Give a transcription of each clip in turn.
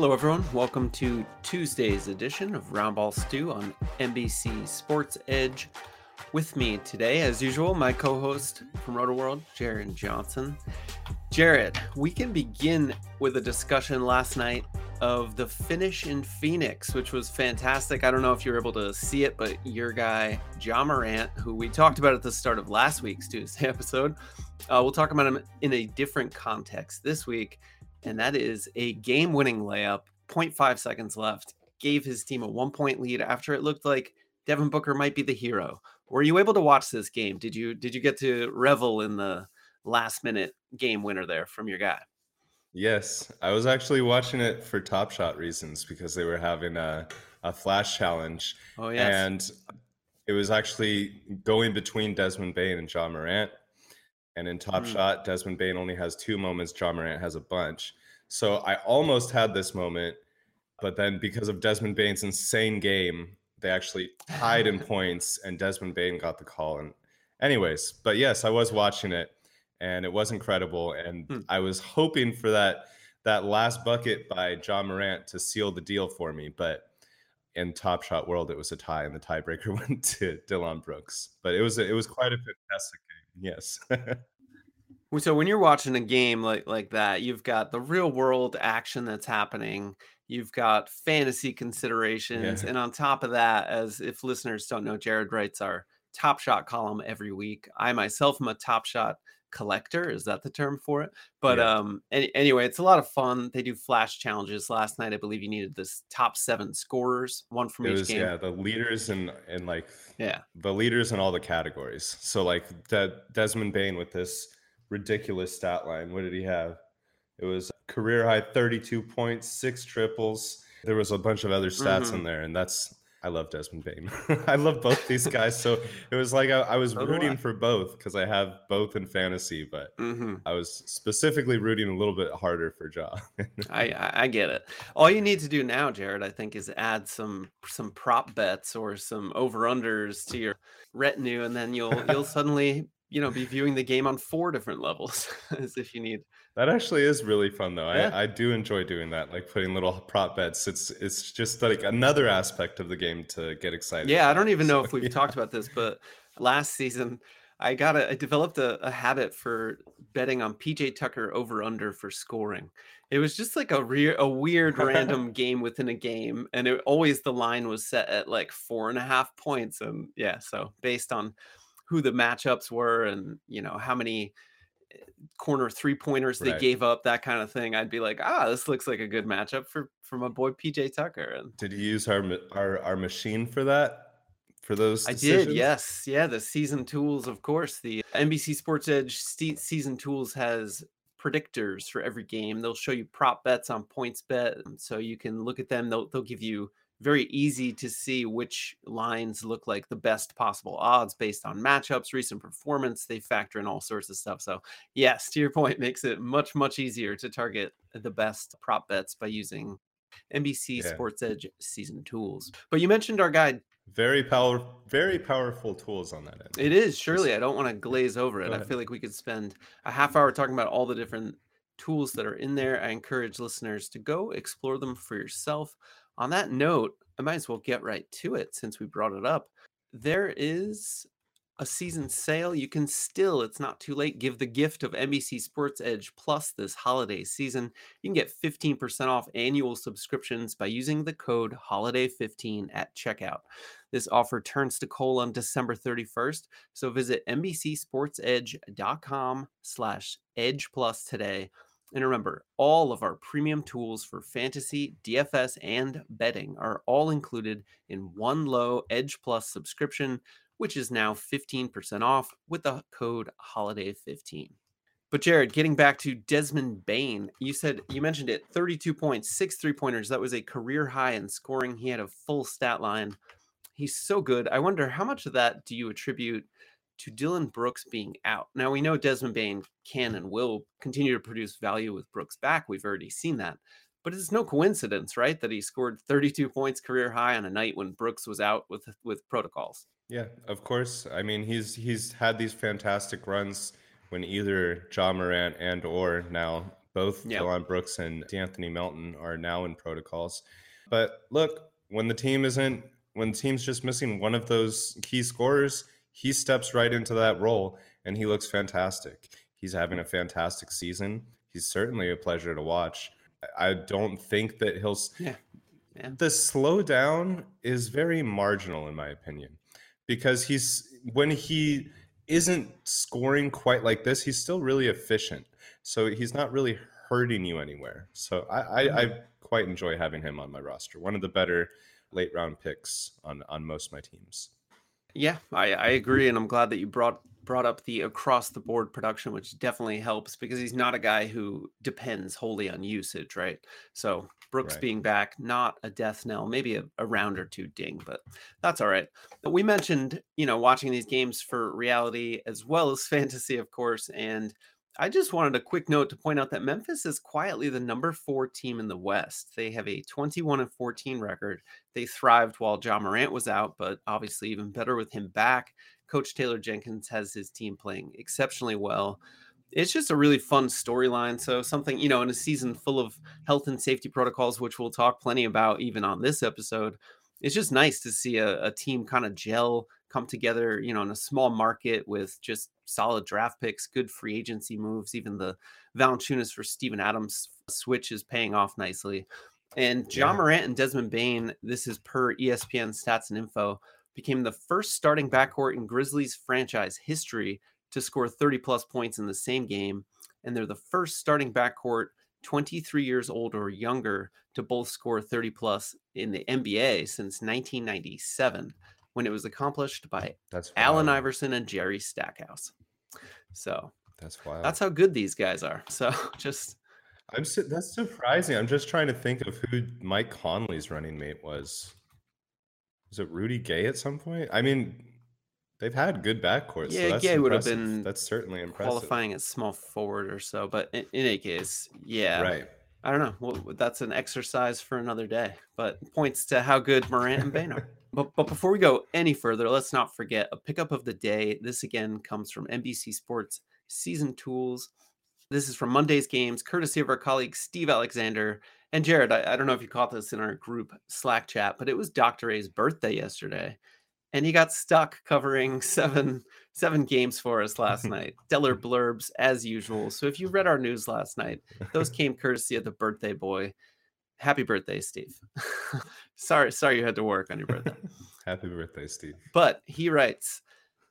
Hello, everyone. Welcome to Tuesday's edition of Roundball Stew on NBC Sports Edge. With me today, as usual, my co host from Rotoworld, Jared Johnson. Jared, we can begin with a discussion last night of the finish in Phoenix, which was fantastic. I don't know if you were able to see it, but your guy, Ja Morant, who we talked about at the start of last week's Tuesday episode, uh, we'll talk about him in a different context this week and that is a game winning layup, 0.5 seconds left, gave his team a one point lead after it looked like Devin Booker might be the hero. Were you able to watch this game? Did you did you get to revel in the last minute game winner there from your guy? Yes, I was actually watching it for Top Shot reasons because they were having a, a flash challenge. Oh yes. And it was actually going between Desmond Bane and Ja Morant. And in Top mm. Shot, Desmond Bane only has two moments. Ja Morant has a bunch. So I almost had this moment, but then because of Desmond Bane's insane game, they actually tied in points, and Desmond Bane got the call. And anyways, but yes, I was watching it, and it was incredible. And hmm. I was hoping for that that last bucket by Ja Morant to seal the deal for me, but in Top Shot World, it was a tie, and the tiebreaker went to Dillon Brooks. But it was a, it was quite a fantastic. Yes. So when you're watching a game like like that, you've got the real world action that's happening. You've got fantasy considerations, yeah. and on top of that, as if listeners don't know, Jared writes our Top Shot column every week. I myself am a Top Shot collector. Is that the term for it? But yeah. um, any, anyway, it's a lot of fun. They do flash challenges. Last night, I believe you needed this top seven scorers, one from it each was, game. Yeah, the leaders and and like yeah, the leaders in all the categories. So like De- Desmond Bane with this ridiculous stat line. What did he have? It was career high 32 points, six triples. There was a bunch of other stats mm-hmm. in there, and that's I love Desmond Bane. I love both these guys. So it was like I, I was so rooting for both because I have both in fantasy, but mm-hmm. I was specifically rooting a little bit harder for Ja. I I get it. All you need to do now, Jared, I think, is add some some prop bets or some over unders to your retinue, and then you'll you'll suddenly you know be viewing the game on four different levels as if you need that actually is really fun though yeah. I, I do enjoy doing that like putting little prop bets it's it's just like another aspect of the game to get excited yeah i don't even know if we've yeah. talked about this but last season i got a, I developed a, a habit for betting on pj tucker over under for scoring it was just like a re- a weird random game within a game and it always the line was set at like four and a half points and yeah so based on who the matchups were and you know how many corner three pointers they right. gave up, that kind of thing. I'd be like, ah, this looks like a good matchup for for my boy PJ Tucker. And did you use our our our machine for that? For those, decisions? I did. Yes, yeah. The season tools, of course. The NBC Sports Edge season tools has predictors for every game. They'll show you prop bets on PointsBet, so you can look at them. They'll they'll give you very easy to see which lines look like the best possible odds based on matchups, recent performance. They factor in all sorts of stuff. So, yes, to your point, makes it much, much easier to target the best prop bets by using NBC yeah. Sports Edge season tools. But you mentioned our guide. Very power, very powerful tools on that end. It is surely. I don't want to glaze over it. I feel like we could spend a half hour talking about all the different tools that are in there. I encourage listeners to go explore them for yourself on that note, I might as well get right to it since we brought it up. There is a season sale. You can still, it's not too late, give the gift of NBC Sports Edge Plus this holiday season. You can get 15% off annual subscriptions by using the code HOLIDAY15 at checkout. This offer turns to coal on December 31st, so visit NBCSportsEdge.com slash Edge Plus today and remember, all of our premium tools for fantasy, DFS, and betting are all included in one low Edge Plus subscription which is now 15% off with the code HOLIDAY15. But Jared, getting back to Desmond Bane, you said you mentioned it 32 points, six three pointers. That was a career high in scoring. He had a full stat line. He's so good. I wonder how much of that do you attribute to Dillon Brooks being out? Now we know Desmond Bane can and will continue to produce value with Brooks back. We've already seen that. But it's no coincidence, right, that he scored 32 points career high on a night when Brooks was out with with protocols. Yeah, of course. I mean, he's he's had these fantastic runs when either Ja Morant and or now both yep. Dillon Brooks and D'Anthony Melton are now in protocols. But look, when the team isn't when the team's just missing one of those key scorers, he steps right into that role and he looks fantastic. He's having a fantastic season. He's certainly a pleasure to watch. I don't think that he'll yeah. yeah. The slowdown is very marginal in my opinion because he's when he isn't scoring quite like this, he's still really efficient. So he's not really hurting you anywhere. So I, I, I mm-hmm. quite enjoy having him on my roster. One of the better late round picks on on most of my teams. Yeah, I, I agree, and I'm glad that you brought brought up the across the board production, which definitely helps because he's not a guy who depends wholly on usage, right? So Brooks right. being back, not a death knell, maybe a, a, round or two ding, but that's all right. But we mentioned, you know, watching these games for reality as well as fantasy, of course. And I just wanted a quick note to point out that Memphis is quietly the number four team in the West. They have a 21 and 14 record. They thrived while Ja Morant was out, but obviously even better with him back. Coach Taylor Jenkins has his team playing exceptionally well. It's just a really fun storyline. So, something, you know, in a season full of health and safety protocols, which we'll talk plenty about even on this episode, it's just nice to see a, a team kind of gel, come together, you know, in a small market with just solid draft picks, good free agency moves. Even the Valanciunas for Steven Adams switch is paying off nicely. And Ja yeah. Morant and Desmond Bane, this is per ESPN stats and info, became the first starting backcourt in Grizzlies franchise history to score 30 plus points in the same game. And they're the first starting backcourt 23 years old or younger to both score 30 plus in the NBA since 1997 when it was accomplished by that's Allen Iverson and Jerry Stackhouse. So that's wild. That's how good these guys are. So just I'm that's surprising. I'm just trying to think of who Mike Conley's running mate was. Was it Rudy Gay at some point? I mean, they've had good backcourts. Yeah, so Gay would have been that's certainly impressive. Qualifying as small forward or so, but in, in any case, yeah, right. I don't know. Well, that's an exercise for another day, but points to how good Morant and Bane are. but but before we go any further, let's not forget a pickup of the day. This again comes from NBC Sports Season Tools. This is from Monday's games, courtesy of our colleague Steve Alexander. And Jared, I, I, don't know if you caught this in our group Slack chat, but it was Dr. A's birthday yesterday. And he got stuck covering seven seven games for us last night. Stellar blurbs as usual. So if you read our news last night, those came courtesy of the birthday boy. Happy birthday, Steve. sorry, sorry you had to work on your birthday. Happy birthday, Steve. But he writes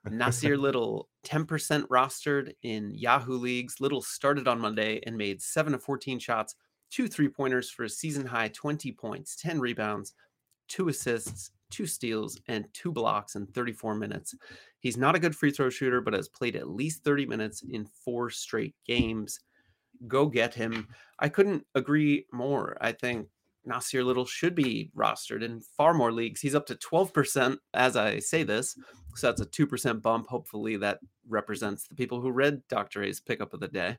Nassir Little, 10% rostered in Yahoo leagues. Little started on Monday and made 7 of 14 shots, two three pointers for a season high 20 points, 10 rebounds, two assists, two steals, and two blocks in 34 minutes. He's not a good free throw shooter, but has played at least 30 minutes in four straight games. Go get him. I couldn't agree more. I think Nassir Little should be rostered in far more leagues. He's up to 12% as I say this. So that's a 2% bump. Hopefully that represents the people who read Dr. A's pickup of the day.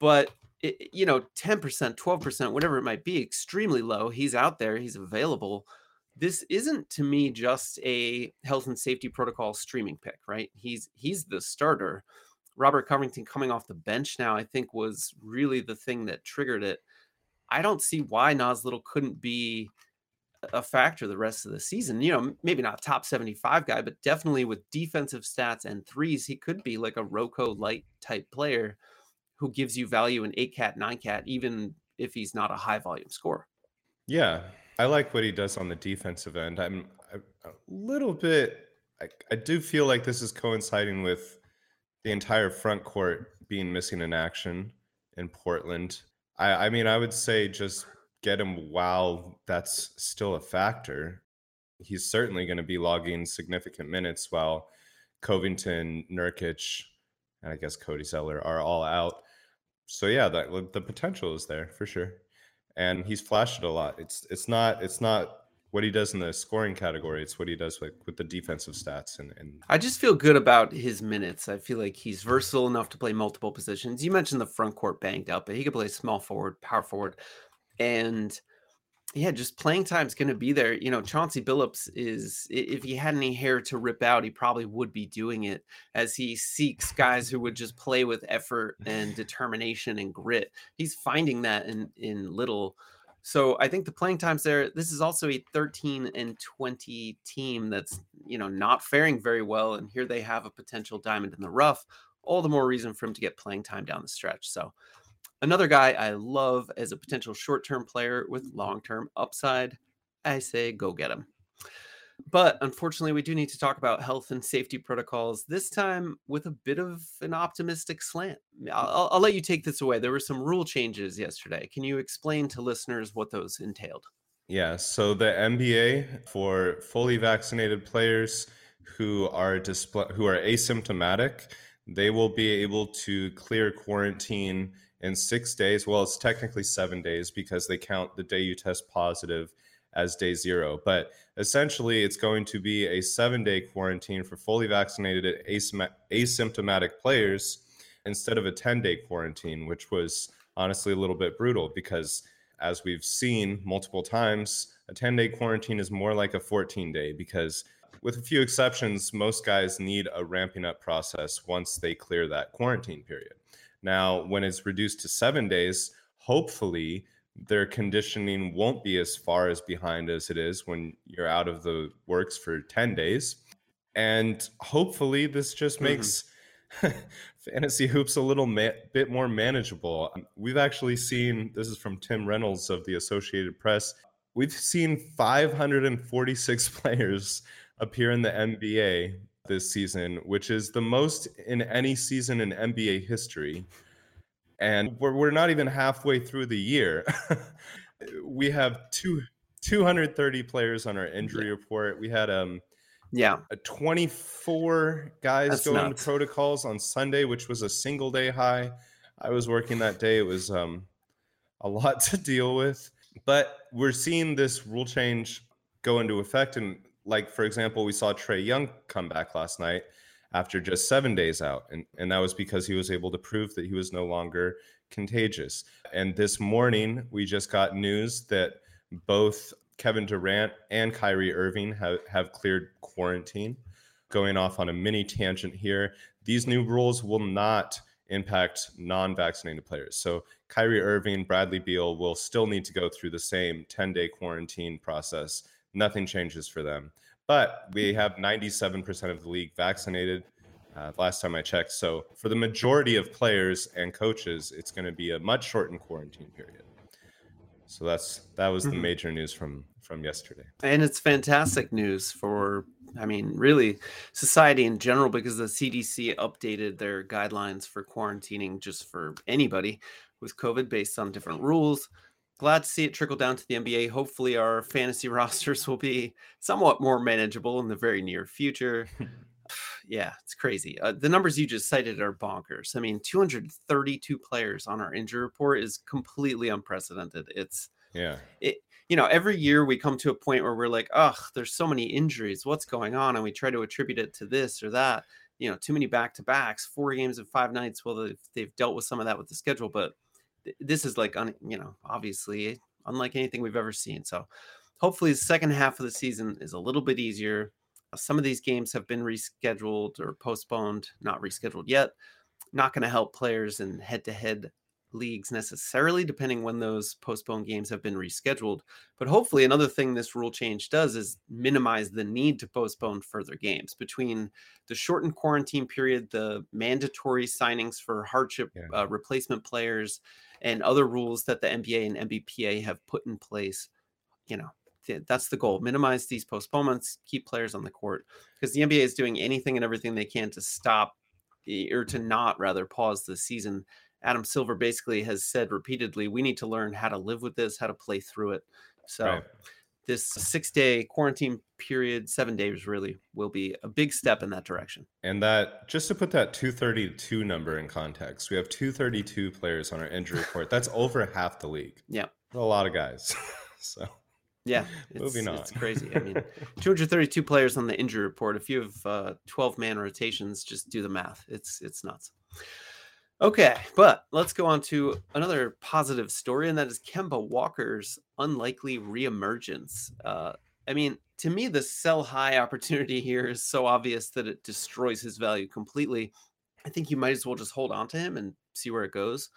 But, it, you know, 10%, 12%, whatever it might be, extremely low. He's out there, he's available. This isn't to me just a health and safety protocol streaming pick, right? He's he's the starter. Robert Covington coming off the bench now, I think, was really the thing that triggered it I don't see why Nas Little couldn't be a factor the rest of the season. You know, maybe not top 75 guy, but definitely with defensive stats and threes, he could be like a RoCo light type player who gives you value in eight cat, nine cat, even if he's not a high volume scorer. Yeah. I like what he does on the defensive end. I'm a, little bit, I, I do feel like this is coinciding with the entire front court being missing in action in Portland. I, I mean, I would say just get him while that's still a factor. he's certainly going to be logging significant minutes while Covington, Nurkic, and I guess Cody Zeller are all out. So yeah, that the potential is there for sure, and he's flashed it a lot. It's it's not it's not what he does in the scoring category. It's what he does with, with the defensive stats. And, and I just feel good about his minutes. I feel like he's versatile enough to play multiple positions. You mentioned the front court banged up, but he could play small forward, power forward, and yeah, just playing time is going to be there. You know, Chauncey Billups is, if he had any hair to rip out, he probably would be doing it as he seeks guys who would just play with effort and determination and grit. He's finding that in in little. So I think the playing times there. This is also a 13 and 20 team that's you know not faring very well, and here they have a potential diamond in the rough. All the more reason for him to get playing time down the stretch. So Another guy I love as a potential short term player with long term upside, I say go get him. But unfortunately, we do need to talk about health and safety protocols, this time with a bit of an optimistic slant. I'll, I'll, let you take this away. There were some rule changes yesterday. Can you explain to listeners what those entailed? Yeah, so the NBA for fully vaccinated players who are display, who are asymptomatic, they will be able to clear quarantine in six days. Well, it's technically seven days because they count the day you test positive as day zero. But essentially, it's going to be a seven day quarantine for fully vaccinated asymptomatic players instead of a 10 day quarantine, which was honestly a little bit brutal because, as we've seen multiple times, a 10 day quarantine is more like a 14 day because with a few exceptions, most guys need a ramping up process once they clear that quarantine period. Now, when it's reduced to seven days, hopefully their conditioning won't be as far as behind as it is when you're out of the works for 10 days. And hopefully this just mm-hmm. makes fantasy hoops a little ma- bit more manageable. Um, we've actually seen this is from Tim Reynolds of the Associated Press. We've seen 546 players appear in the NBA this season, which is the most in any season in NBA history. And we're, we're not even halfway through the year. we have two, 230 players on our injury yeah. report. We had um yeah, 24 guys That's go nuts. into protocols on Sunday, which was a single day high. I was working that day. It was um a lot to deal with. But we're seeing this rule change go into effect and like for example, we saw Trae Young come back last night after just seven days out, and and that was because he was able to prove that he was no longer contagious. And this morning, we just got news that both Kevin Durant and Kyrie Irving have, have cleared quarantine. Going off on a mini tangent here, these new rules will not impact non vaccinated players. So, Kyrie Irving, Bradley Beal will still need to go through the same 10 day quarantine process nothing changes for them. But we have 97% of the league vaccinated uh, last time I checked. So for the majority of players and coaches, it's going to be a much shortened quarantine period. So that's that was the mm-hmm. major news from from yesterday. And it's fantastic news for I mean, really society in general because the CDC updated their guidelines for quarantining just for anybody with COVID based on different rules glad to see it trickle down to the NBA. Hopefully, our fantasy rosters will be somewhat more manageable in the very near future. yeah, it's crazy. Uh, the numbers you just cited are bonkers. I mean, 232 players on our injury report is completely unprecedented. It's yeah. It you know, every year we come to a point where we're like, "Ugh, there's so many injuries. What's going on?" and we try to attribute it to this or that. You know, too many back-to-backs, four games in 5 nights. Well, they've, they've dealt with some of that with the schedule, but this is like un, you know obviously unlike anything we've ever seen so hopefully the second half of the season is a little bit easier uh, some of these games have been rescheduled or postponed not rescheduled yet not going to help players in head to head leagues necessarily, depending when those postponed games have been rescheduled. But hopefully, another thing this rule change does is minimize the need to postpone further games between the shortened quarantine period, the mandatory signings for hardship yeah. uh, replacement players, and other rules that the NBA and NBPA have put in place. You know, that's the goal minimize these postponements keep players on the court because the nba is doing anything and everything they can to stop or to not rather pause the season Adam Silver basically has said repeatedly, we need to learn how to live with this, how to play through it. So right. This six day quarantine period, seven days really, will be a big step in that direction. And that, just to put that 232 number in context, we have 232 players on our injury report. That's over half the league. Yeah. A lot of guys. so. Yeah, it's, moving on. It's crazy. I mean, 232 players on the injury report. If you have uh, 12 man rotations, just do the math. It's it's nuts. Okay, but let's go on to another positive story, and that is Kemba Walker's unlikely reemergence. Uh, I mean, to me, the sell high opportunity here is so obvious that it destroys his value completely. I think you might as well just hold on to him and see where it goes.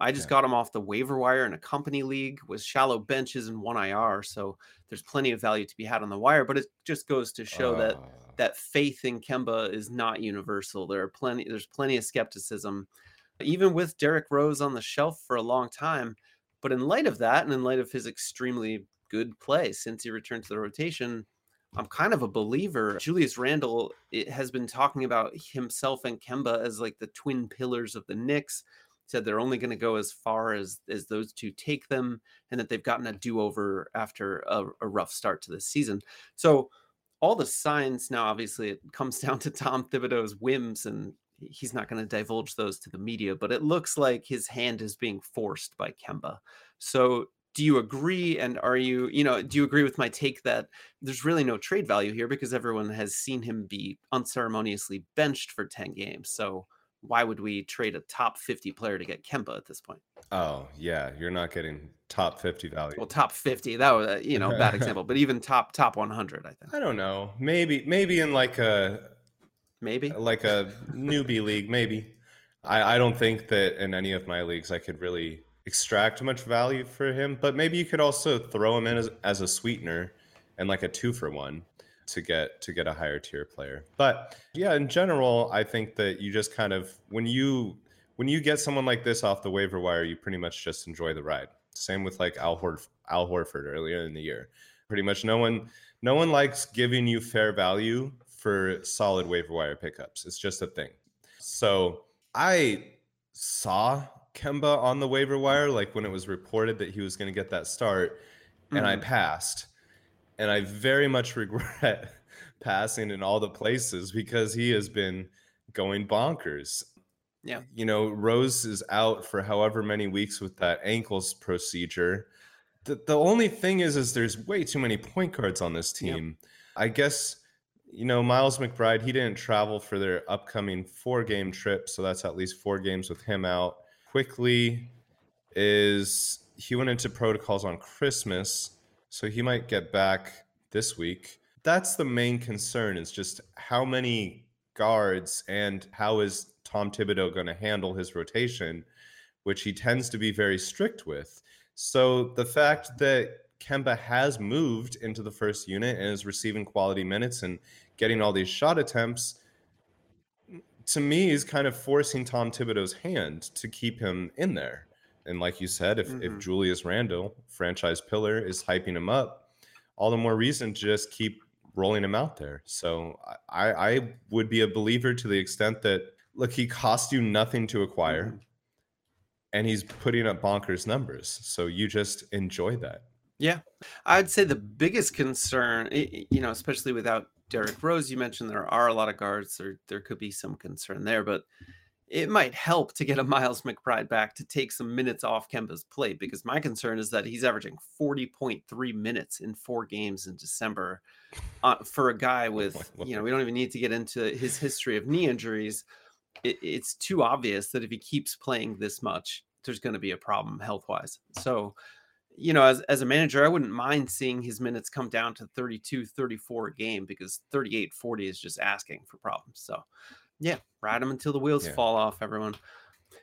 I just yeah. got him off the waiver wire in a company league with shallow benches and one IR, so there's plenty of value to be had on the wire. But it just goes to show uh... that that faith in Kemba is not universal. There are plenty. There's plenty of skepticism, even with Derrick Rose on the shelf for a long time. But in light of that, and in light of his extremely good play since he returned to the rotation, I'm kind of a believer. Julius Randle has been talking about himself and Kemba as like the twin pillars of the Knicks said they're only going to go as far as as those two take them and that they've gotten a do-over after a, a, rough start to the season so all the signs now obviously it comes down to tom thibodeau's whims and he's not going to divulge those to the media but it looks like his hand is being forced by kemba so do you agree and are you you know do you agree with my take that there's really no trade value here because everyone has seen him be unceremoniously benched for 10 games so why would we trade a top 50 player to get Kemba at this point? Oh, yeah, you're not getting top 50 value. Well, top 50, that was, you know, bad example, but even top top 100, I think. I don't know. Maybe maybe in like a maybe like a newbie league, maybe. I I don't think that in any of my leagues I could really extract much value for him, but maybe you could also throw him in as, as a sweetener and like a 2 for 1 to get to get a higher tier player. But yeah, in general, I think that you just kind of when you when you get someone like this off the waiver wire, you pretty much just enjoy the ride. Same with like Al, Horf- Al Horford earlier in the year. Pretty much no one no one likes giving you fair value for solid waiver wire pickups. It's just a thing. So I saw Kemba on the waiver wire, like when it was reported that he was going to get that start, and mm-hmm. I passed and I very much regret passing in all the places because he has been going bonkers. Yeah. You know, Rose is out for however many weeks with that ankles procedure. The, the only thing is is there's way too many point guards on this team. Yep. I guess you know, Miles McBride, he didn't travel for their upcoming four game trip, so that's at least four games with him out. Quickley is he went into protocols on Christmas so he might get back this week. That's the main concern is just how many guards and how is Tom Thibodeau going to handle his rotation, which he tends to be very strict with. So the fact that Kemba has moved into the first unit and is receiving quality minutes and getting all these shot attempts to me is kind of forcing Tom Thibodeau's hand to keep him in there. And like you said, if, mm-hmm. if Julius Randle, franchise pillar, is hyping him up, all the more reason to just keep rolling him out there. So I, I would be a believer to the extent that look, he cost you nothing to acquire, mm-hmm. and he's putting up bonkers numbers. So you just enjoy that. Yeah, I'd say the biggest concern, you know, especially without Derrick Rose, you mentioned there are a lot of guards. There, there could be some concern there, but it might help to get a Miles McBride back to take some minutes off Kemba's plate because my concern is that he's averaging 40.3 minutes in four games in December uh, for a guy with, you know, we don't even need to get into his history of knee injuries. It, it's too obvious that if he keeps playing this much, there's going to be a problem health wise. So, you know, as, as a manager, I wouldn't mind seeing his minutes come down to 32, 34 a game because 38, 40 is just asking for problems. So, yeah, ride him until the wheels yeah. fall off, everyone.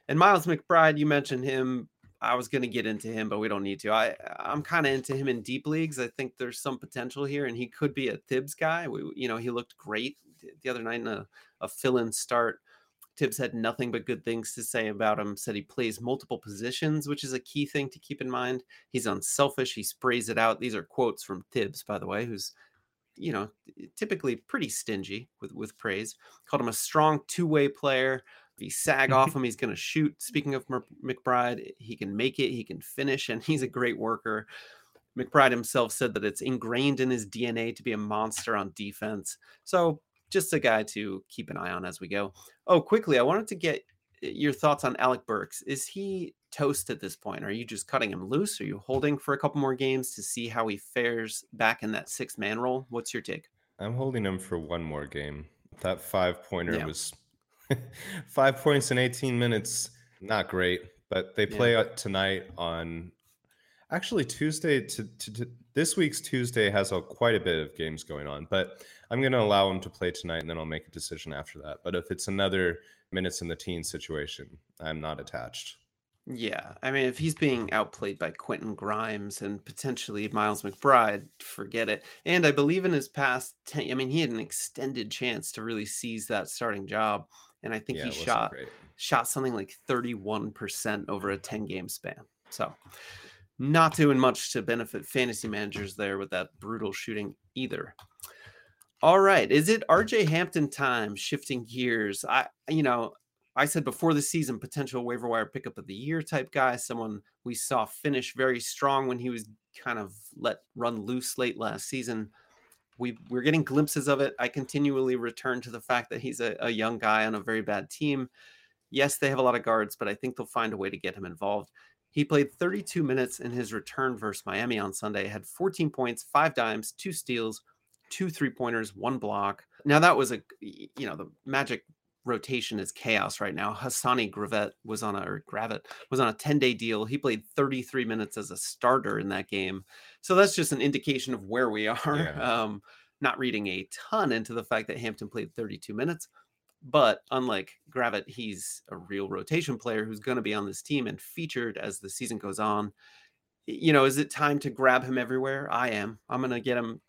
And Miles McBride, you mentioned him. I was going to get into him, but we don't need to. I I'm kind of into him in deep leagues. I think there's some potential here, and he could be a Thibs guy. We, you know, he looked great the other night in a, a fill-in start. Thibs had nothing but good things to say about him. Said he plays multiple positions, which is a key thing to keep in mind. He's unselfish. He sprays it out. These are quotes from Thibs, by the way, who's you know, typically pretty stingy with with praise. Called him a strong two way player. If you sag off him, he's going to shoot. Speaking of McBride, he can make it, he can finish, and he's a great worker. McBride himself said that it's ingrained in his DNA to be a monster on defense. So just a guy to keep an eye on as we go. Oh, quickly, I wanted to get eh, your thoughts on Alec Burks. Is he toast at this point? Are you just cutting him loose? Are you holding for a couple more games to see how he fares back in that six man role? What's your take? I'm holding him for one more game. That five pointer yeah. was five points in 18 minutes. Not great, but they play yeah. tonight on actually Tuesday to, to, to, this week's Tuesday has a, quite a bit of games going on, but I'm going to allow him to play tonight and then I'll make a decision after that. But if it's another minutes in the teen situation, I'm not attached. Yeah, I mean, if he's being outplayed by Quentin Grimes and potentially Miles McBride, forget it. And I believe in his past, ten, I mean, he had an extended chance to really seize that starting job, and I think yeah, he shot great. shot something like thirty one percent over a ten game span. So, not doing much to benefit fantasy managers there with that brutal shooting either. All right, is it RJ Hampton time? Shifting gears, I you know I said before the season, potential waiver wire pickup of the year type guy, someone we saw finish very strong when he was kind of let run loose late last season. We we're getting glimpses of it. I continually return to the fact that he's a, a young guy on a very bad team. Yes, they have a lot of guards, but I think they'll find a way to get him involved. He played 32 minutes in his return versus Miami on Sunday, had 14 points, five dimes, two steals, two three pointers, one block. Now that was a you know the Magic rotation is chaos right now. Hassani Gravett was on a or Gravett was on a 10 day deal. He played 33 minutes as a starter in that game. So that's just an indication of where we are. Yeah. Um, not reading a ton into the fact that Hampton played 32 minutes. But unlike Gravett, he's a real rotation player who's going to be on this team and featured as the season goes on. You know, is it time to grab him everywhere? I am. I'm going to get him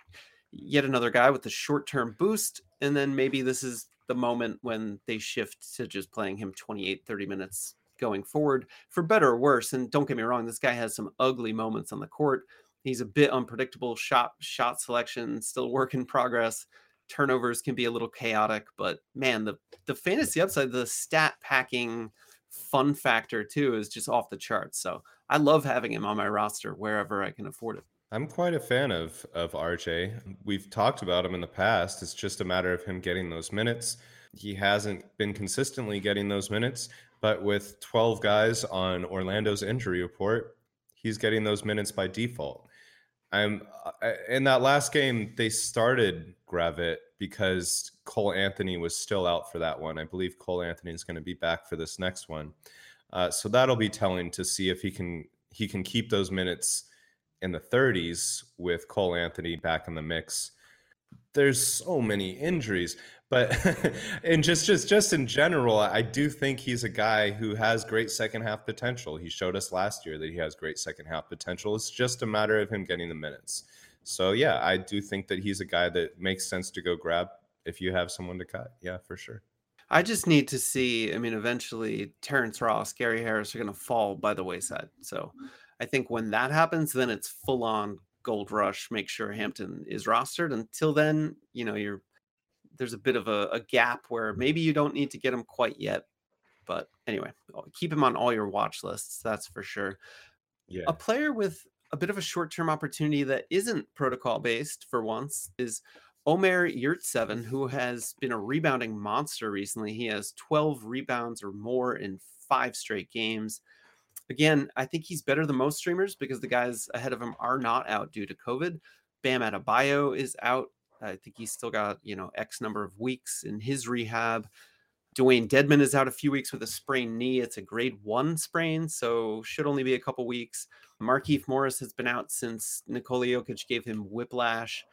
yet another guy with a short term boost. And then maybe this is the moment when they shift to just playing him 28, 30 minutes going forward for better or worse. And don't get me wrong, this guy has some ugly moments on the court. He's a bit unpredictable shot shot selection, still work in progress. Turnovers can be a little chaotic, but man, the the fantasy upside, the stat packing fun factor too is just off the charts. So I love having him on my roster wherever I can afford it. I'm quite a fan of of RJ. We've talked about him in the past. It's just a matter of him getting those minutes. He hasn't been consistently getting those minutes, but with 12 guys on Orlando's injury report, he's getting those minutes by default. I'm in that last game they started Gravett because Cole Anthony was still out for that one. I believe Cole Anthony is going to be back for this next one. Uh, so that'll be telling to see if he can he can keep those minutes in the 30s with Cole Anthony back in the mix. There's so many injuries, but and just just just in general, I do think he's a guy who has great second half potential. He showed us last year that he has great second half potential. It's just a matter of him getting the minutes. So yeah, I do think that he's a guy that makes sense to go grab if you have someone to cut. Yeah, for sure. I just need to see. I mean, eventually, Terrence Ross, Gary Harris are going to fall by the wayside. So I think when that happens, then it's full on gold rush. Make sure Hampton is rostered. Until then, you know, you're there's a bit of a, a gap where maybe you don't need to get him quite yet. But anyway, oh, keep him on all your watch lists. That's for sure. Yeah. A player with a bit of a short term opportunity that isn't protocol based for once is Omer Yurtseven, who has been a rebounding monster recently. He has 12 rebounds or more in five straight games. Again, I think he's better than most streamers because the guys ahead of him are not out due to COVID. Bam Adebayo is out. I think he's still got, you know, X number of weeks in his rehab. Dewayne Dedmon is out a few weeks with a sprained knee. It's a grade one sprain, so should only be a couple weeks. Markieff Morris has been out since Nikola Jokic gave him whiplash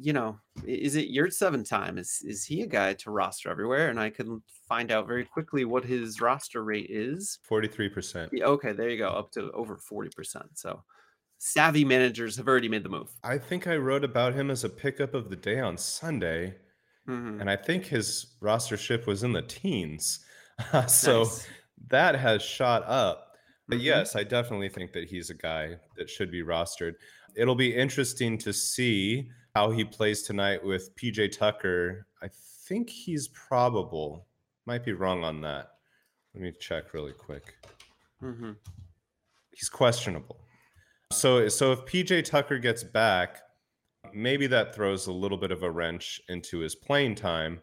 you know, is it Yurtseven time? Is is he a guy to roster everywhere? And I can find out very quickly what his roster rate is. Forty three percent. Okay, there you go, up to over forty percent. So savvy managers have already made the move. I think I wrote about him as a pickup of the day on Sunday, mm-hmm. and I think his rostership was in the teens. so nice. that has shot up. But mm-hmm. yes, I definitely think that he's a guy that should be rostered. It'll be interesting to see how he plays tonight with PJ Tucker. I think he's probable. Might be wrong on that. Let me check really quick. Mm-hmm. He's questionable. So so if PJ Tucker gets back, maybe that throws a little bit of a wrench into his playing time,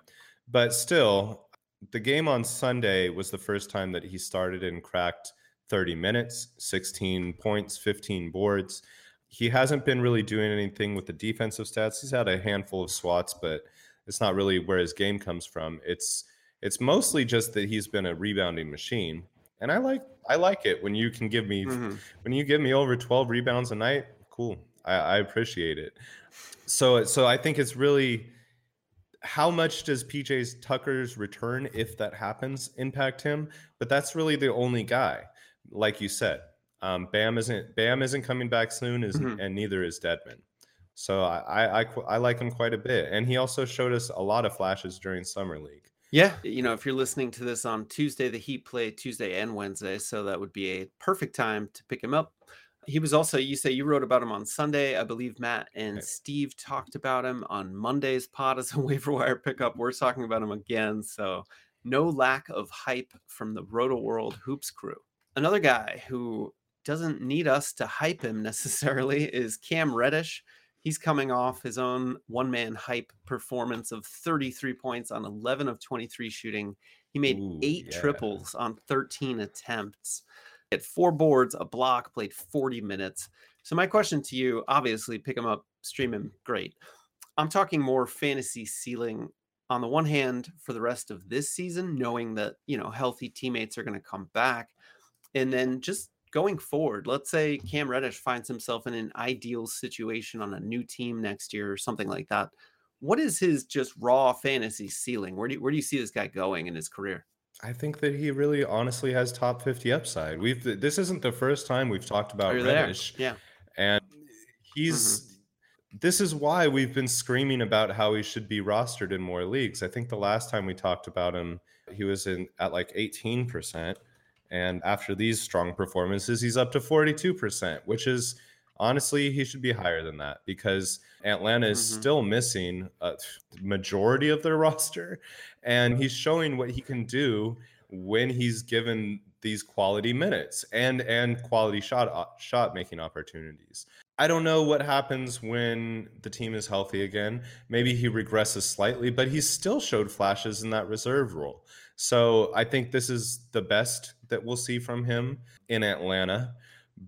but still the game on Sunday was the first time that he started and cracked 30 minutes, 16 points, 15 boards. He hasn't been really doing anything with the defensive stats. He's had a handful of swats, but it's not really where his game comes from. It's it's mostly just that he's been a rebounding machine. And I like I like it when you can give me mm-hmm. when you give me over 12 rebounds a night, cool. I, I appreciate it. So so I think it's really how much does PJ's Tucker's return, if that happens, impact him? But that's really the only guy, like you said. Um, Bam isn't Bam isn't coming back soon, is mm-hmm. and neither is Dedmon. So I, I I like him quite a bit, and he also showed us a lot of flashes during summer league. Yeah, you know, if you're listening to this on Tuesday, the Heat play Tuesday and Wednesday, so that would be a perfect time to pick him up. He was also, you say you wrote about him on Sunday. I believe Matt and Steve talked about him on Monday's pod as a waiver wire pickup. We're talking about him again. So, no lack of hype from the Rotoworld Hoops crew. Another guy who doesn't need us to hype him necessarily is Cam Reddish. He's coming off his own one man hype performance of 33 points on 11 of 23 shooting. He made Ooh, eight yeah. triples on 13 attempts At four boards, a block, played 40 minutes. So my question to you, obviously, pick him up, stream him, great. I'm talking more fantasy ceiling on the one hand for the rest of this season, knowing that you know healthy teammates are going to come back, and then just going forward. Let's say Cam Reddish finds himself in an ideal situation on a new team next year or something like that. What is his just raw fantasy ceiling? Where do you, where do you see this guy going in his career? I think that he really honestly has top 50 upside. We've this isn't the first time we've talked about Reddish. Yeah. And he's mm-hmm. this is why we've been screaming about how he should be rostered in more leagues. I think the last time we talked about him, he was in at like 18%. And after these strong performances, he's up to 42%, which is honestly, he should be higher than that because Atlanta is mm-hmm. still missing a majority of their roster, and he's showing what he can do when he's given these quality minutes and and quality shot uh, shot making opportunities. I don't know what happens when the team is healthy again. Maybe he regresses slightly, but he still showed flashes in that reserve role. So I think this is the best that we'll see from him in Atlanta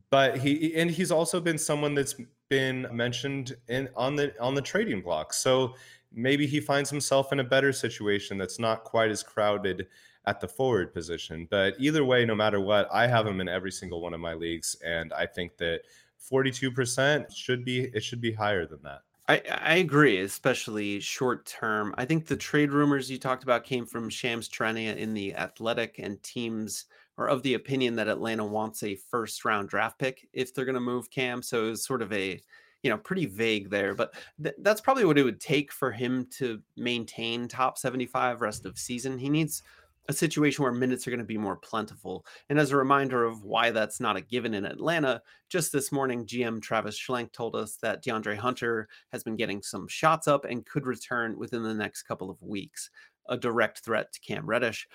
but he and he's also been someone that's been mentioned in on the on the trading block. So maybe he finds himself in a better situation that's not quite as crowded at the forward position. But either way, no matter what, I have him in every single one of my leagues, and I think that 42% should be it should be higher than that. I, I agree, especially short term. I think the trade rumors you talked about came from Shams Charania in the Athletic and teams are of the opinion that Atlanta wants a first round draft pick if they're going to move Cam. So it's sort of a, you know, pretty vague there, but th- that's probably what it would take for him to maintain top 75 rest of season. He needs a situation where minutes are going to be more plentiful. And as a reminder of why that's not a given in Atlanta, just this morning, GM Travis Schlenk told us that DeAndre Hunter has been getting some shots up and could return within the next couple of weeks. A direct threat to Cam Reddish.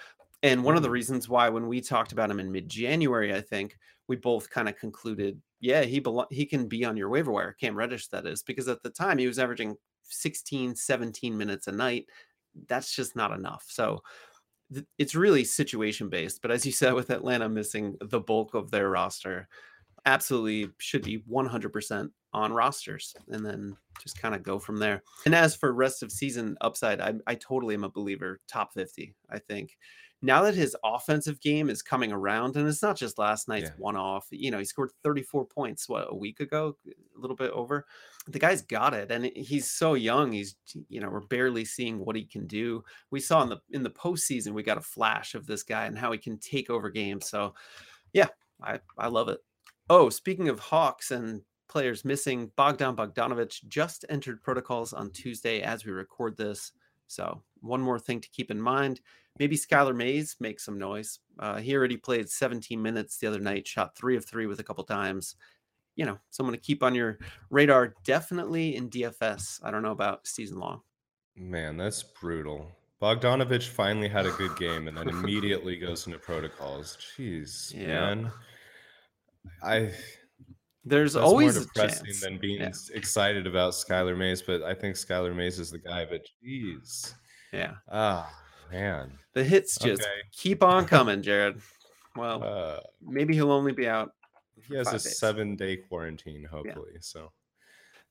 And one of the mm-hmm. reasons why, when we talked about him in mid-January, I think we both kind of concluded, yeah, he belo- he can be on your waiver wire, Cam Reddish, that is, because at the time he was averaging 16, 17 minutes a night. That's just not enough. So th- it's really situation based. But as you said, with Atlanta missing the bulk of their roster, absolutely should be 100% on rosters and then just kind of go from there. And as for rest of season upside, I, I totally am a believer top 50. I think now that his offensive game is coming around, and it's not just last night's yeah. one off, you know, he scored 34 points, what, a week ago, a little bit over. The guy's got it, and he's so young. He's, you know, we're barely seeing what he can do. We saw in the in the postseason, we got a flash of this guy and how he can take over games. So, yeah, I I love it. Oh, speaking of Hawks and players missing, Bogdan Bogdanovich just entered protocols on Tuesday as we record this. So, one more thing to keep in mind maybe Skylar Mays makes some noise. Uh, he already played 17 minutes the other night, shot three of three with a couple times. You know, someone to keep on your radar, definitely in DFS. I don't know about season long. Man, that's brutal. Bogdanovich finally had a good game and then immediately goes into protocols. Jeez, yeah. man. I There's That's always more a depressing chance. than being Yeah. excited about Skylar Mays, but I think Skylar Mays is the guy. But jeez, Yeah. ah man, The hits just Okay. keep on coming, Jared. Well, uh, maybe he'll only be out. he has a days. seven day quarantine, hopefully. So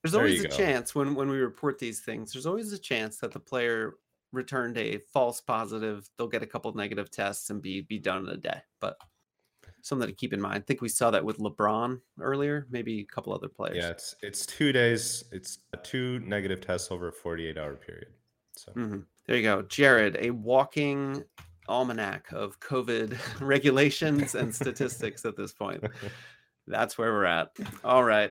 There's There always a go. chance when when we report these things. There's always a chance that the player returned a false positive. They'll get a couple negative tests and be be done in a day. But something to keep in mind. I think we saw that with LeBron earlier. Maybe a couple other players. yeah, it's it's two days. It's two negative tests over a forty eight hour period. So Mhm. There you go, Jared. A walking almanac of COVID regulations and statistics at this point. That's where we're at. All right.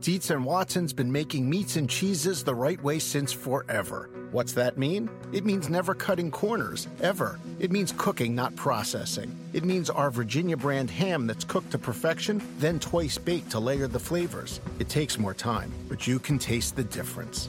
Dietz and Watson's been making meats and cheeses the right way since forever. What's that mean? It means never cutting corners, ever. It means cooking, not processing. It means our Virginia brand ham that's cooked to perfection, then twice baked to layer the flavors. It takes more time, but you can taste the difference.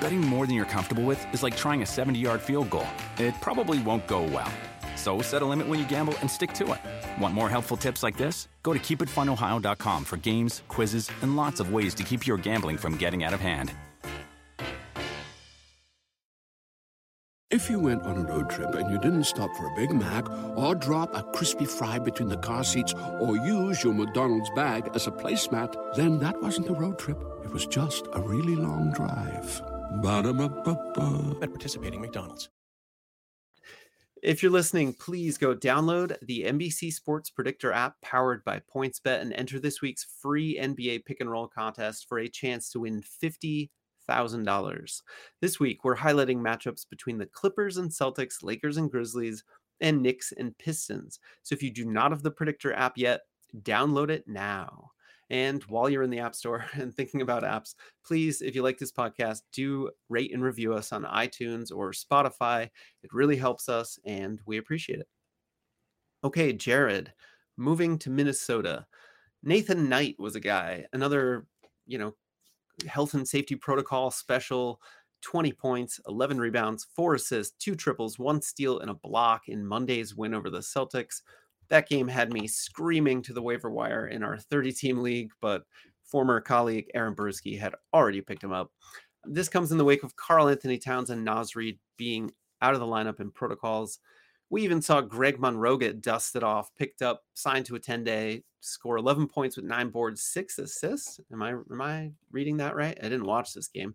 Betting more than you're comfortable with is like trying a 70 yard field goal. It probably won't go well. So set a limit when you gamble and stick to it. Want more helpful tips like this? Go to keepitfunohio.com for games, quizzes, and lots of ways to keep your gambling from getting out of hand. If you went on a road trip and you didn't stop for a Big Mac or drop a crispy fry between the car seats or use your McDonald's bag as a placemat, then that wasn't a road trip. It was just a really long drive. Ba-da-ba-ba-ba. at participating McDonald's. If you're listening, please go download the NBC Sports Predictor app powered by PointsBet and enter this week's free NBA pick and roll contest for a chance to win $50,000. This week, we're highlighting matchups between the Clippers and Celtics, Lakers and Grizzlies, and Knicks and Pistons. So if you do not have the Predictor app yet, download it now. And while you're in the App Store and thinking about apps, please, if you like this podcast, do rate and review us on iTunes or Spotify. It really helps us and we appreciate it. Okay, Jared, moving to Minnesota. Nathan Knight was a guy, another, you know, health and safety protocol special 20 points, 11 rebounds, four assists, two triples, one steal, and a block in Monday's win over the Celtics. That game had me screaming to the waiver wire in our 30 team league, but former colleague Aaron Bruski had already picked him up. This comes in the wake of Karl-Anthony Towns and Naz Reid being out of the lineup in protocols. We even saw Greg Monroe get dusted off, picked up, signed to a 10 day, score 11 points with nine boards, six assists. Am I am I reading that right? I didn't watch this game.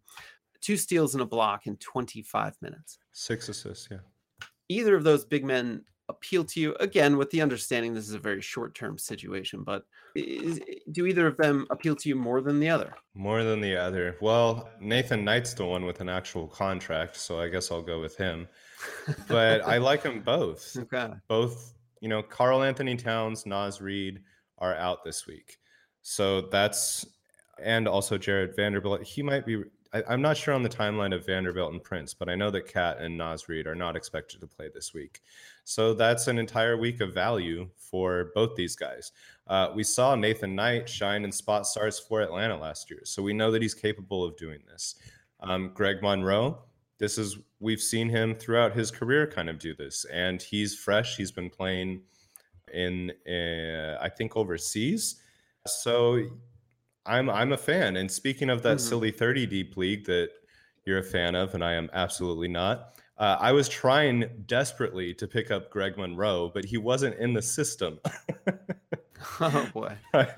Two steals and a block in 25 minutes. six assists. Yeah. Either of those big men appeal to you again with the understanding this is a very short term situation, but is, do either of them appeal to you more than the other? More than the other. Well, Nathan Knight's the one with an actual contract, so I guess I'll go with him. But I like them both. Okay. Both, you know, Karl-Anthony Towns, Naz Reid are out this week. So that's, and also Jarred Vanderbilt. He might be, I, I'm not sure on the timeline of Vanderbilt and Prince, but I know that KAT and Naz Reid are not expected to play this week. So that's an entire week of value for both these guys. Uh, we saw Nathan Knight shine in spot starts for Atlanta last year. So we know that he's capable of doing this. Um, Greg Monroe, this is, we've seen him throughout his career kind of do this. And he's fresh. He's been playing in, uh, I think, overseas. So I'm, I'm a fan. And speaking of that Mhm. silly 30 deep league that you're a fan of, and I am absolutely not. Uh, I was trying desperately to pick up Greg Monroe, but he wasn't in the system. Oh boy.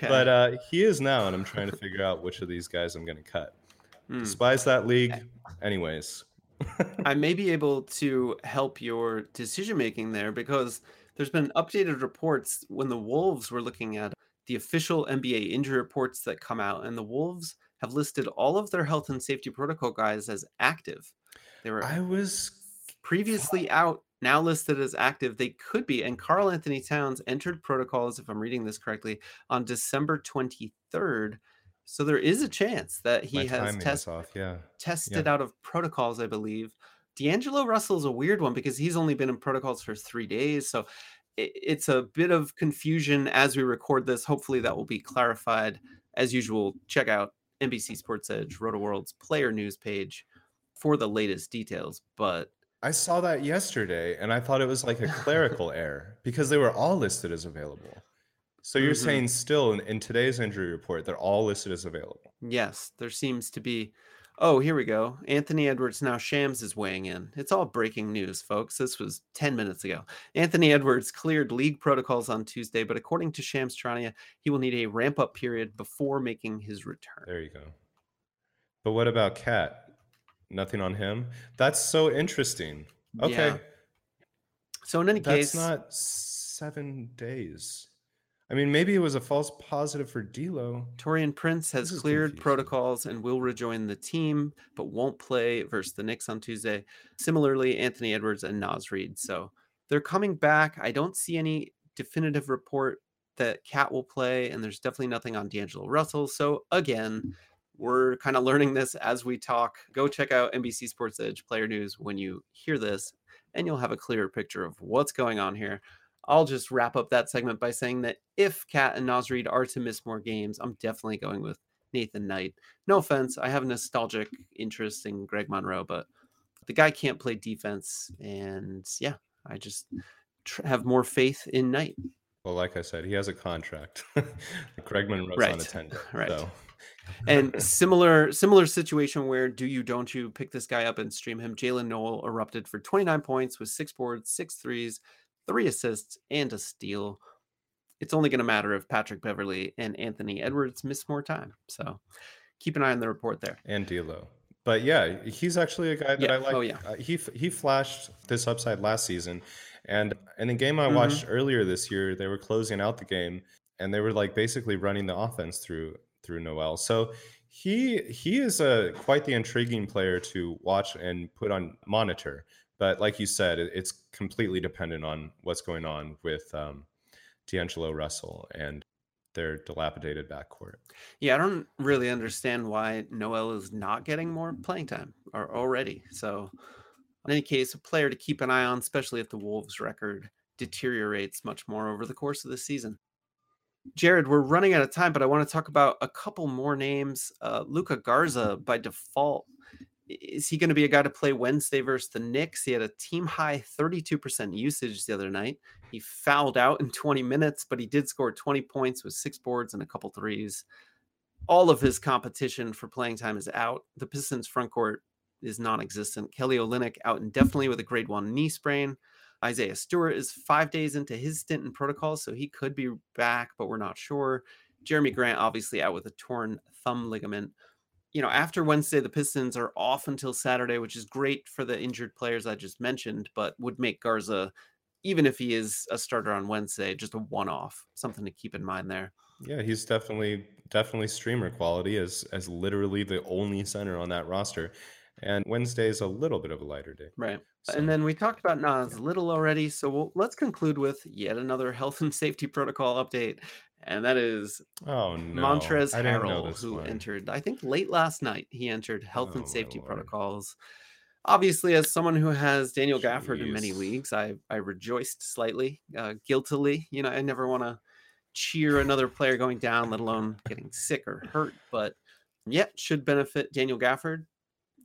But uh, he is now, and I'm trying to figure out which of these guys I'm going to cut. Hmm. Despise that league, anyways. I may be able to help your decision making there because there's been updated reports when the Wolves were looking at the official NBA injury reports that come out, and the Wolves have listed all of their health and safety protocol guys as active. They were I was previously out, now listed as active. They could be. And Karl-Anthony Towns entered protocols, if I'm reading this correctly, on December 23rd. So there is a chance that he My has test, off. Yeah. tested out of protocols, I believe. D'Angelo Russell's a weird one because he's only been in protocols for three days. So it's a bit of confusion as we record this. Hopefully that will be clarified. As usual, check out NBC Sports Edge, Rotoworld's player news page for the latest details. But I saw that yesterday and I thought it was like a clerical error because they were all listed as available. So you're Mhm. saying still in, in today's injury report, they're all listed as available. yes, there seems to be. Oh, here we go. Anthony Edwards now Shams is weighing in. It's all breaking news, folks. This was 10 minutes ago. Anthony Edwards cleared league protocols on Tuesday, but according to Shams Charania, he will need a ramp up period before making his return. There you go. But what about KAT? Nothing on him? That's so interesting. Okay. Yeah. So in any That's case, that's not seven days. I mean, maybe it was a false positive for D'Lo. Taurean Prince has cleared confusing. protocols and will rejoin the team, but won't play versus the Knicks on Tuesday. Similarly, Anthony Edwards and Naz Reid. So they're coming back. I don't see any definitive report that KAT will play, and there's definitely nothing on D'Angelo Russell. So again, we're kind of learning this as we talk. Go check out NBC Sports Edge player news when you hear this, and you'll have a clearer picture of what's going on here. I'll just wrap up that segment by saying that if KAT and Naz Reid are to miss more games, I'm definitely going with Nathan Knight. No offense, I have a nostalgic interest in Greg Monroe, but the guy can't play defense, and yeah, I just tr- have more faith in Knight. Well, like I said, he has a contract. Greg Monroe's on a Right, right. So. And similar similar situation where do you don't you pick this guy up and stream him? Jaylen Nowell erupted for 29 points with six boards, six threes, three assists, and a steal. It's only going to matter if Patrick Beverley and Anthony Edwards miss more time. So keep an eye on the report there. and D'Lo. But yeah, he's actually a guy that Yeah, I like. oh, yeah. Uh, he he flashed this upside last season, and in a game I Mhm. watched earlier this year, they were closing out the game, and they were like basically running the offense through through Nowell. So he he is a quite the intriguing player to watch and put on monitor. But like you said, it's completely dependent on what's going on with um, D'Angelo Russell and their dilapidated backcourt. Yeah, I don't really understand why Nowell is not getting more playing time or already. So, in any case, a player to keep an eye on, especially if the Wolves' record deteriorates much more over the course of the season. Jared, we're running out of time, but I want to talk about a couple more names. Uh, Luka Garza, by default, is he going to be a guy to play Wednesday versus the Knicks? He had a team high 32% usage the other night. He fouled out in 20 minutes, but he did score 20 points with six boards and a couple threes. All of his competition for playing time is out. The Pistons front court is non-existent. Kelly Olynyk out indefinitely with a grade one knee sprain. Isaiah Stewart is five days into his stint in protocol, so he could be back, but we're not sure. Jerami Grant obviously out with a torn thumb ligament. You know, after Wednesday, the Pistons are off until Saturday, which is great for the injured players I just mentioned, but would make Garza, even if he is a starter on Wednesday, just a one-off. Something to keep in mind there. Yeah, he's definitely definitely streamer quality as as literally the only center on that roster. And Wednesday is a little bit of a lighter day. Right. So- And then we talked about Naz Little already, so we'll, let's conclude with yet another health and safety protocol update, and that is Oh no, Montrez I didn't know Harrell, who one. entered, I think, late last night. He entered health Oh, and safety protocols. Obviously, as someone who has Daniel Gafford in many leagues, I I rejoiced slightly, uh, guiltily. You know, I never want to cheer another player going down, let alone getting sick or hurt. But yeah, should benefit Daniel Gafford.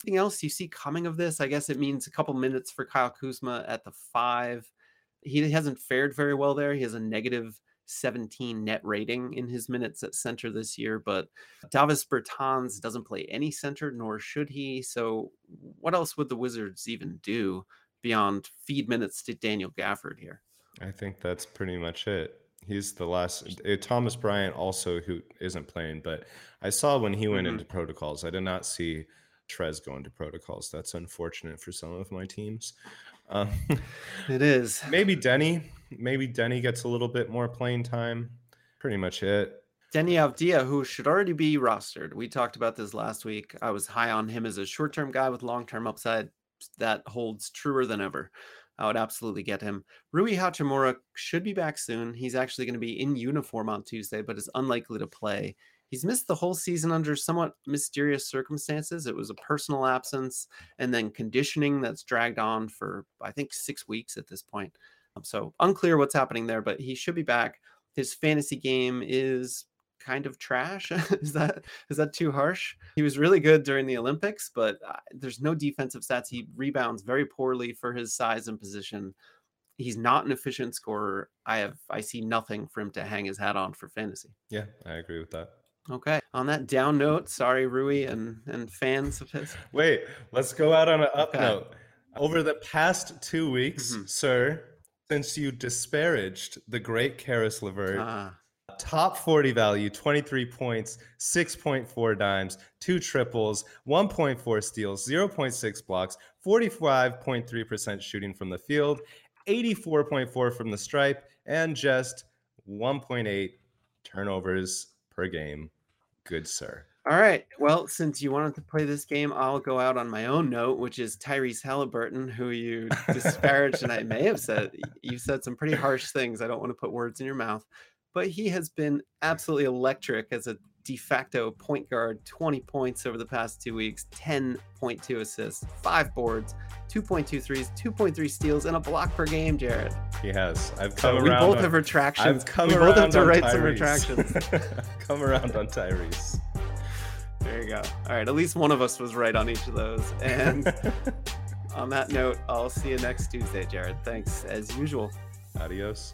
Anything else you see coming of this? I guess it means a couple minutes for Kyle Kuzma at the five. He hasn't fared very well there. He has a negative 17 net rating in his minutes at center this year, but Davis Bertans doesn't play any center, nor should he. So, what else would the Wizards even do beyond feed minutes to Daniel Gafford here? I think that's pretty much it. He's the last. uh, Thomas Bryant also who isn't playing, but I saw when he went Mhm. into protocols. I did not see Trez go into protocols. That's unfortunate for some of my teams. Um, It is. maybe Deni. Maybe Deni gets a little bit more playing time. Pretty much it. Deni Avdija, who should already be rostered. We talked about this last week. I was high on him as a short term guy with long term upside. That holds truer than ever. I would absolutely get him. Rui Hachimura should be back soon. He's actually going to be in uniform on Tuesday, but is unlikely to play. He's missed the whole season under somewhat mysterious circumstances. It was a personal absence and then conditioning that's dragged on for, I think, six weeks at this point. Um, so unclear what's happening there, but he should be back. His fantasy game is kind of trash. is that is that too harsh? He was really good during the Olympics, but uh, there's no defensive stats. He rebounds very poorly for his size and position. He's not an efficient scorer. I have I see nothing for him to hang his hat on for fantasy. Yeah, I agree with that. Okay. On that down note, sorry Rui and and fans of his. Wait, let's go out on an up okay. note. Over the past two weeks, mm-hmm. sir, since you disparaged the great Caris LeVert, ah. Top 40 value, 23 points, 6.4 dimes, two triples, 1.4 steals, 0.6 blocks, 45.3% shooting from the field, 84.4 from the stripe, and just 1.8 turnovers per game. Good, sir. All right. Well, since you wanted to play this game, I'll go out on my own note, which is Tyrese Haliburton, who you disparaged, and I may have said you said some pretty harsh things. I don't want to put words in your mouth but he has been absolutely electric as a de facto point guard 20 points over the past two weeks 10.2 assists five boards 2.2 threes 2.3 steals and a block per game jared. He has. I've come so we both on, have retractions. I've come around. we both have to write Tyrese. some retractions. Come around on tyrese. There you go. All right at least one of us was right on each of those. And on that note i'll see you next tuesday jared. Thanks as usual. Adios